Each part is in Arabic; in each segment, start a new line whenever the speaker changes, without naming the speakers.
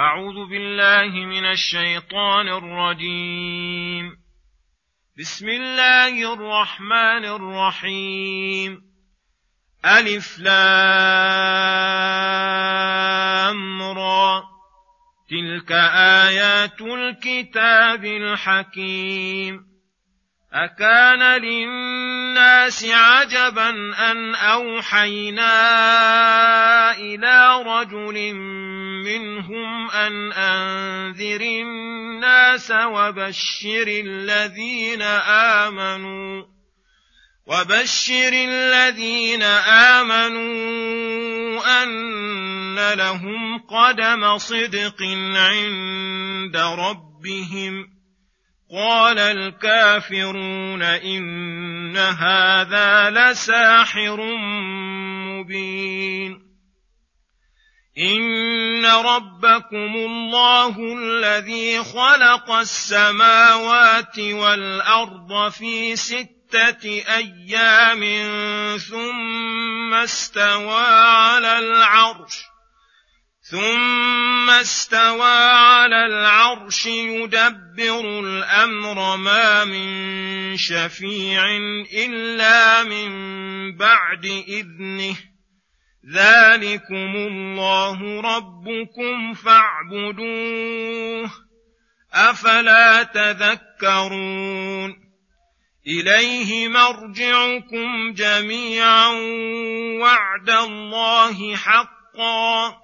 أعوذ بالله من الشيطان الرجيم. بسم الله الرحمن الرحيم. ألف لام را. تلك آيات الكتاب الحكيم. أكان للناس عجبا أن أوحينا إلى رجل منهم أن أنذر الناس وبشر الذين آمنوا وبشر الذين آمنوا أن لهم قدم صدق عند ربهم. قال الكافرون إن هذا لساحر مبين. إن ربكم الله الذي خلق السماوات والأرض في ستة أيام ثم استوى على العرش. ثم استوى على العرش يدبر الأمر ما من شفيع إلا من بعد إذنه. ذلكم الله ربكم فاعبدوه. أفلا تذكرون؟ إليه مرجعكم جميعا وعد الله حقا.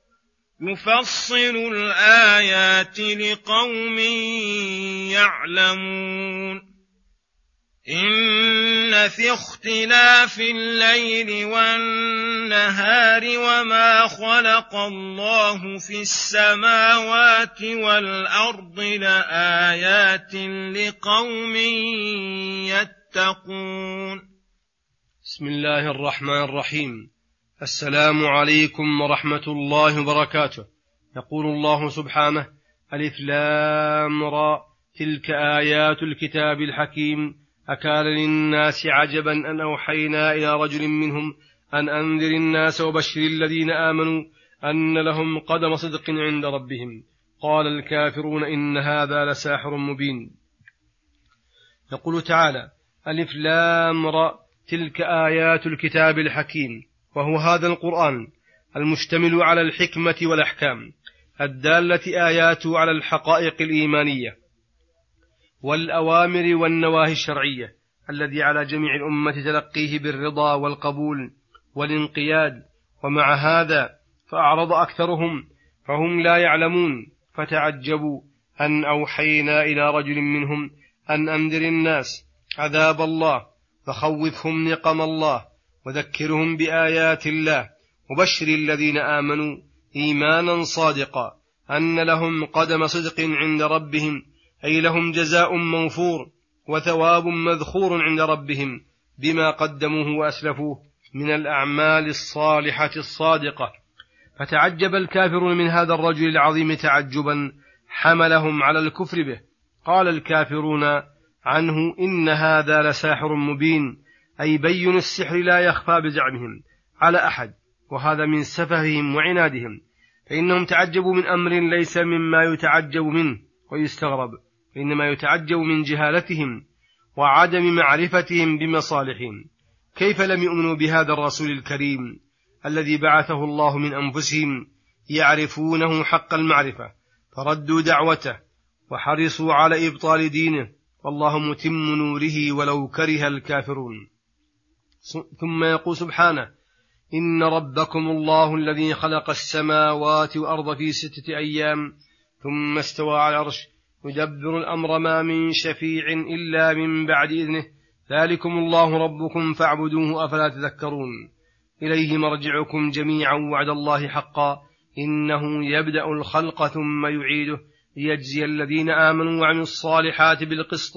يفصل الآيات لقوم يعلمون. إن في اختلاف الليل والنهار وما خلق الله في السماوات والأرض لآيات لقوم يتقون.
بسم الله الرحمن الرحيم. السلام عليكم ورحمة الله وبركاته. يقول الله سبحانه ألف لام را تلك آيات الكتاب الحكيم. أكان للناس عجبا أن أوحينا إلى رجل منهم أن أنذر الناس وبشر الذين آمنوا أن لهم قدم صدق عند ربهم. قال الكافرون إن هذا لساحر مبين. يقول تعالى ألف لام را تلك آيات الكتاب الحكيم. وهو هذا القرآن المشتمل على الحكمة والأحكام الدالة آياته على الحقائق الإيمانية والأوامر والنواهي الشرعية الذي على جميع الأمة تلقيه بالرضا والقبول والانقياد. ومع هذا فأعرض أكثرهم فهم لا يعلمون فتعجبوا أن أوحينا إلى رجل منهم أن أنذر الناس عذاب الله فخوفهم نقم الله. وذكرهم بآيات الله. وبشر الذين آمنوا إيمانا صادقا أن لهم قدم صدق عند ربهم أي لهم جزاء موفور وثواب مذخور عند ربهم بما قدموه وأسلفوه من الأعمال الصالحة الصادقة. فتعجب الكافرون من هذا الرجل العظيم تعجبا حملهم على الكفر به. قال الكافرون عنه إن هذا لساحر مبين أي بين السحر لا يخفى بزعمهم على أحد وهذا من سفههم وعنادهم فإنهم تعجبوا من أمر ليس مما يتعجب منه ويستغرب وإنما يتعجب من جهالتهم وعدم معرفتهم بمصالحهم. كيف لم يؤمنوا بهذا الرسول الكريم الذي بعثه الله من أنفسهم يعرفونه حق المعرفة فردوا دعوته وحرصوا على إبطال دينه؟ والله متم نوره ولو كره الكافرون. ثم يقول سبحانه إن ربكم الله الذي خلق السماوات والأرض في ستة أيام ثم استوى على العرش يدبر الأمر ما من شفيع إلا من بعد إذنه ذلكم الله ربكم فاعبدوه أفلا تذكرون. إليه مرجعكم جميعا وعد الله حقا إنه يبدأ الخلق ثم يعيده ليجزي الذين آمنوا وعملوا الصالحات بالقسط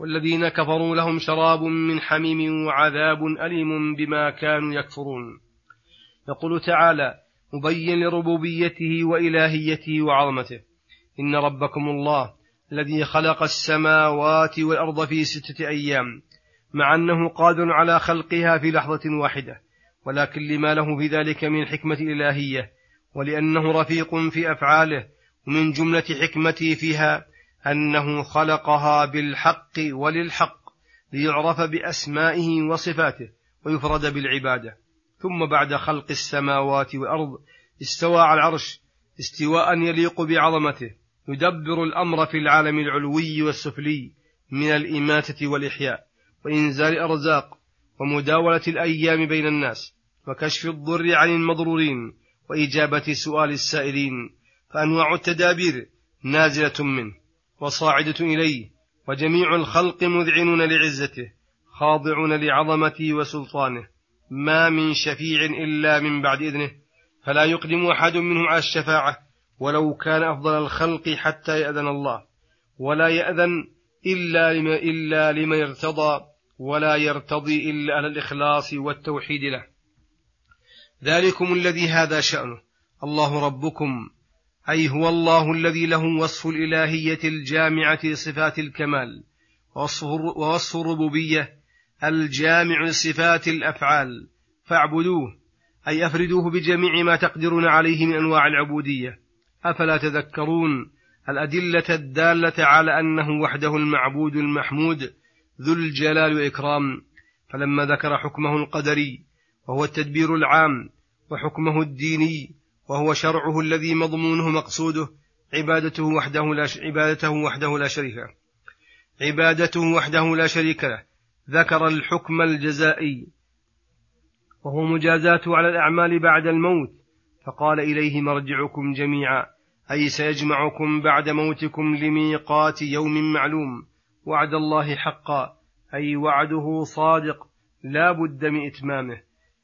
والذين كفروا لهم شراب من حميم وعذاب أليم بما كانوا يكفرون. يقول تعالى مبين لربوبيته وإلهيته وعظمته إن ربكم الله الذي خلق السماوات والأرض في ستة أيام مع أنه قادر على خلقها في لحظة واحدة ولكن لما له في ذلك من حكمة إلهية ولأنه رفيق في أفعاله ومن جملة حكمته فيها أنه خلقها بالحق وللحق ليعرف بأسمائه وصفاته ويفرد بالعبادة. ثم بعد خلق السماوات والأرض استوى على العرش استواء يليق بعظمته. يدبر الأمر في العالم العلوي والسفلي من الإماتة والإحياء وإنزال الأرزاق ومداولة الأيام بين الناس وكشف الضر عن المضرورين وإجابة سؤال السائلين. فأنواع التدابير نازلة منه. وصاعدة إليه وجميع الخلق مذعنون لعزته خاضعون لعظمته وسلطانه ما من شفيع إلا من بعد إذنه فلا يقدم أحد منهم على الشفاعة ولو كان أفضل الخلق حتى يأذن الله ولا يأذن إلا لما, إلا لما يرتضى ولا يرتضي إلا على الإخلاص والتوحيد له. ذلكم الذي هذا شأنه. الله ربكم أي هو الله الذي له وصف الإلهية الجامعة لصفات الكمال ووصف الربوبية الجامع لصفات الأفعال. فاعبدوه أي أفردوه بجميع ما تقدرون عليه من أنواع العبودية. أفلا تذكرون الأدلة الدالة على أنه وحده المعبود المحمود ذو الجلال والإكرام. فلما ذكر حكمه القدري وهو التدبير العام وحكمه الديني وهو شرعه الذي مضمونه مقصوده عبادته وحده لا عبادته وحده لا شريك له. عبادته وحده لا شريك له. ذكر الحكم الجزائي. وهو مجازاته على الأعمال بعد الموت. فقال إليه مرجعكم جميعا. أي سيجمعكم بعد موتكم لميقات يوم معلوم. وعد الله حقا. أي وعده صادق. لا بد من إتمامه.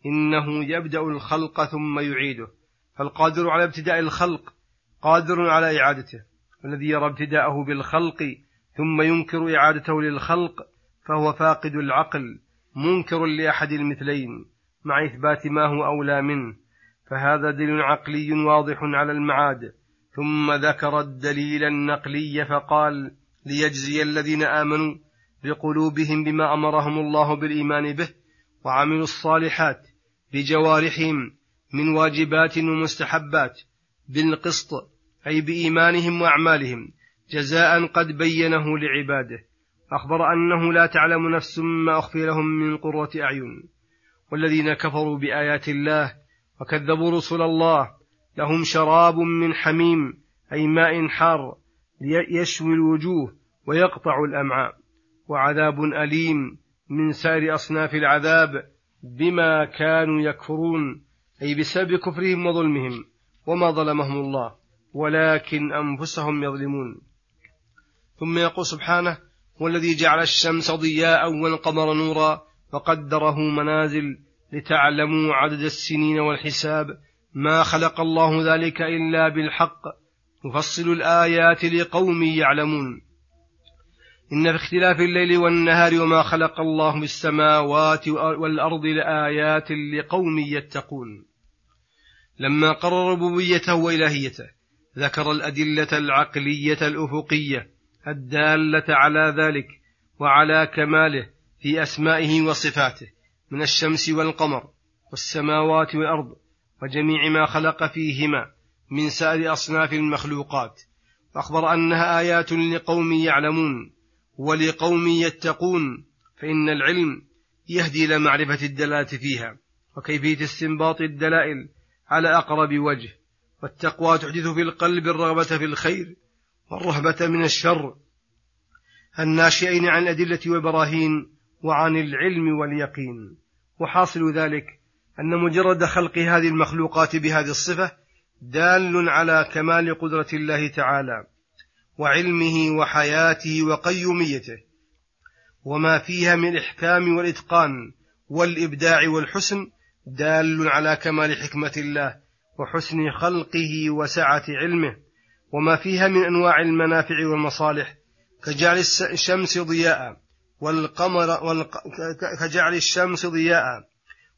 إنه يبدأ الخلق ثم يعيده. فالقادر على ابتداء الخلق؟ قادر على إعادته. والذي يرى ابتداءه بالخلق ثم ينكر إعادته للخلق فهو فاقد العقل منكر لأحد المثلين مع إثبات ما هو أولى منه. فهذا دليل عقلي واضح على المعاد. ثم ذكر الدليل النقلي فقال ليجزي الذين آمنوا بقلوبهم بما أمرهم الله بالإيمان به وعملوا الصالحات بجوارحهم من واجبات ومستحبات بالقسط أي بإيمانهم وأعمالهم جزاء قد بينه لعباده. أخبر أنه لا تعلم نفس ما أخفي لهم من قرة أعين. والذين كفروا بآيات الله وكذبوا رسل الله لهم شراب من حميم أي ماء حار يشوي الوجوه ويقطع الأمعاء. وعذاب أليم من سائر أصناف العذاب بما كانوا يكفرون. أي بسبب كفرهم وظلمهم وما ظلمهم الله ولكن أنفسهم يظلمون. ثم يقول سبحانه هو الذي جعل الشمس ضياء والقمر نورا وقدره منازل لتعلموا عدد السنين والحساب. ما خلق الله ذلك إلا بالحق يفصل الآيات لقوم يعلمون. إن في اختلاف الليل والنهار وما خلق الله بالسماوات والأرض لآيات لقوم يتقون. لما قرر ربوبيته وإلهيته ذكر الأدلة العقلية الأفقية الدالة على ذلك وعلى كماله في أسمائه وصفاته من الشمس والقمر والسماوات والأرض وجميع ما خلق فيهما من سائر أصناف المخلوقات. وأخبر أنها آيات لقوم يعلمون. ولقوم يتقون فإن العلم يهدي إلى معرفة الدلالة فيها وكيفية استنباط الدلائل على أقرب وجه والتقوى تحدث في القلب الرغبة في الخير والرهبة من الشر. الناشئين عن الأدلة والبراهين وعن العلم واليقين. وحاصل ذلك أن مجرد خلق هذه المخلوقات بهذه الصفة دال على كمال قدرة الله تعالى. وعلمه وحياته وقيوميته وما فيها من الإحكام والإتقان والإبداع والحسن دال على كمال حكمة الله وحسن خلقه وسعة علمه وما فيها من أنواع المنافع والمصالح كجعل الشمس ضياء والقمر والق... كجعل الشمس ضياء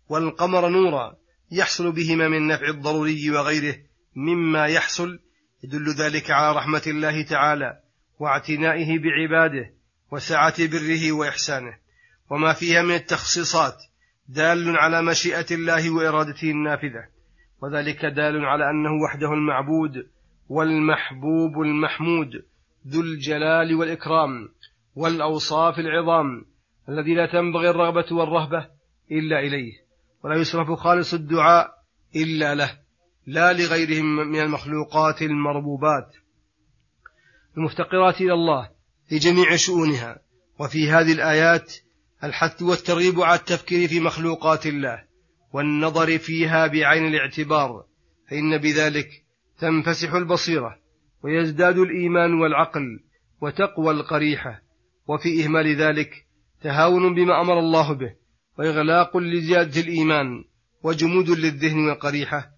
والقمر نورا يحصل بهما من نفع الضروري وغيره مما يحصل يدل ذلك على رحمة الله تعالى واعتنائه بعباده وسعة بره وإحسانه. وما فيها من التخصيصات دال على مشيئة الله وإرادته النافذة. وذلك دال على أنه وحده المعبود والمحبوب المحمود ذو الجلال والإكرام والأوصاف العظام الذي لا تنبغي الرغبة والرهبة إلا إليه. ولا يصرف خالص الدعاء إلا له. لا لغيرهم من المخلوقات المربوبات المفتقرات إلى الله لجميع شؤونها. وفي هذه الآيات الحث والترغيب على التفكير في مخلوقات الله والنظر فيها بعين الاعتبار فإن بذلك تنفسح البصيرة ويزداد الإيمان والعقل وتقوى القريحة. وفي إهمال ذلك تهاون بما أمر الله به وإغلاق لزيادة الإيمان وجمود للذهن والقريحة.